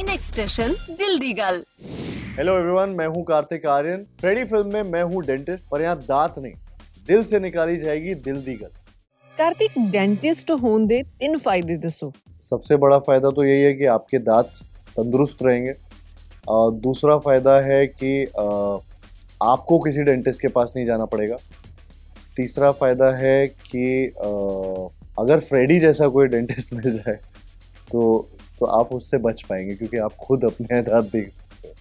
My next station दिल दी गल hello everyone मैं हूँ कार्तिक आर्यन। फ्रेडी फ़िल्म में मैं हूँ डेंटिस्ट पर यहाँ दांत नहीं। दिल से निकाली जाएगी दिल दी गल कार्तिक डेंटिस्ट होने दे तीन फ़ायदे दसो। सबसे बड़ा फ़ायदा तो यही है कि आपके दांत तंदुरुस्त रहेंगे। आ, दूसरा फ़ायदा है कि आ, आपको किसी डेंटिस्ट के पास नहीं जाना पड़ेगा। तीसरा फ़ायदा है कि आ, अगर फ्रेडी जैसा कोई डेंटिस्ट मिल जाए तो तो आप उससे बच पाएंगे क्योंकि आप खुद अपने दांत देख सकते हो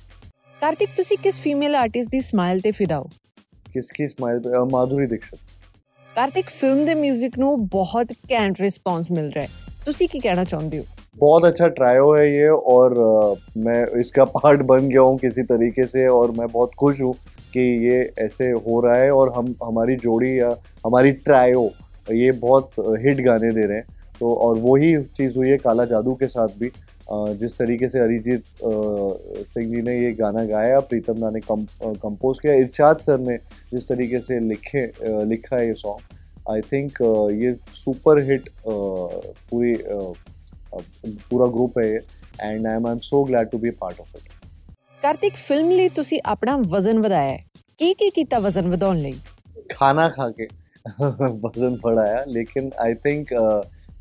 ਕਾਰਤਿਕ ਤੁਸੀਂ ਕਿਸ ਫੀਮੇਲ ਆਰਟਿਸਟ ਦੀ ਸਮਾਈਲ ਤੇ ਫਿਦਾ ਹੋ किसकी स्माइल पे अ, माधुरी दीक्षित ਕਾਰਤਿਕ ਫਿਲਮ ਦੇ 뮤직 ਨੂੰ ਬਹੁਤ ਘੈਂਟ ਰਿਸਪੌਂਸ ਮਿਲ ਰਿਹਾ ਹੈ ਤੁਸੀਂ ਕੀ ਕਹਿਣਾ ਚਾਹੁੰਦੇ ਹੋ बहुत अच्छा ट्रायो है ये और अ, मैं इसका पार्ट बन गया हूँ किसी तरीके से और मैं बहुत खुश हूँ कि ये ऐसे हो रहा है और हम हमारी जोड़ी या हमारी ट्रायो ये बहुत हिट गाने दे रहे हैं तो और वही चीज़ हुई है काला जादू के साथ भी अ, जिस तरीके से अरिजीत अ, सिंह जी ने ये गाना गाया प्रीतम दा ने कम कंपोज किया इरशाद सर ने जिस तरीके से लिखे अ, लिखा है ये सॉन्ग आई थिंक ये सुपर हिट पूरी अ, अ, पूरा ग्रुप है ये and I am I am so glad to be part of it Kartik film ਲਈ ਤੁਸੀਂ ਆਪਣਾ ਵਜ਼ਨ ਵਧਾਇਆ ਹੈ ਕੀ ਕੀ ਕੀਤਾ ਵਜ਼ਨ ਵਧਾਉਣ ਲਈ खाना खा के वजन बढ़ाया लेकिन आई थिंक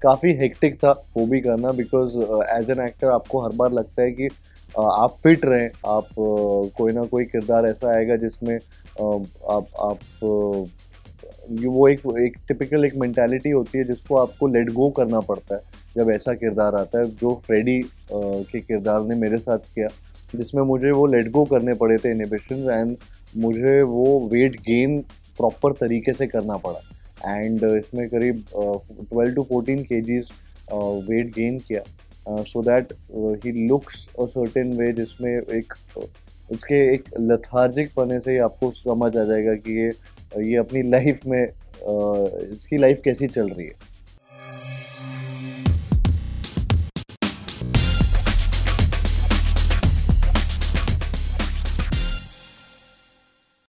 काफ़ी हेक्टिक था वो भी करना बिकॉज़ एज एन एक्टर आपको हर बार लगता है कि uh, आप फिट रहें आप uh, कोई ना कोई किरदार ऐसा आएगा जिसमें uh, आप आप uh, वो एक एक टिपिकल एक मेंटालिटी होती है जिसको आपको लेट गो करना पड़ता है जब ऐसा किरदार आता है जो फ्रेडी के किरदार ने मेरे साथ किया जिसमें मुझे वो लेट गो करने पड़े थे इनिबिशन एंड मुझे वो वेट गेन प्रॉपर तरीके से करना पड़ा। एंड इसमें करीब ट्वेल्व टू फोर्टीन के वेट गेन किया so that he looks a certain way जिसमें एक uh, उसके एक लथार्जिक पने से ही आपको समझ आ जाएगा कि ये ये अपनी लाइफ में uh, इसकी लाइफ कैसी चल रही है।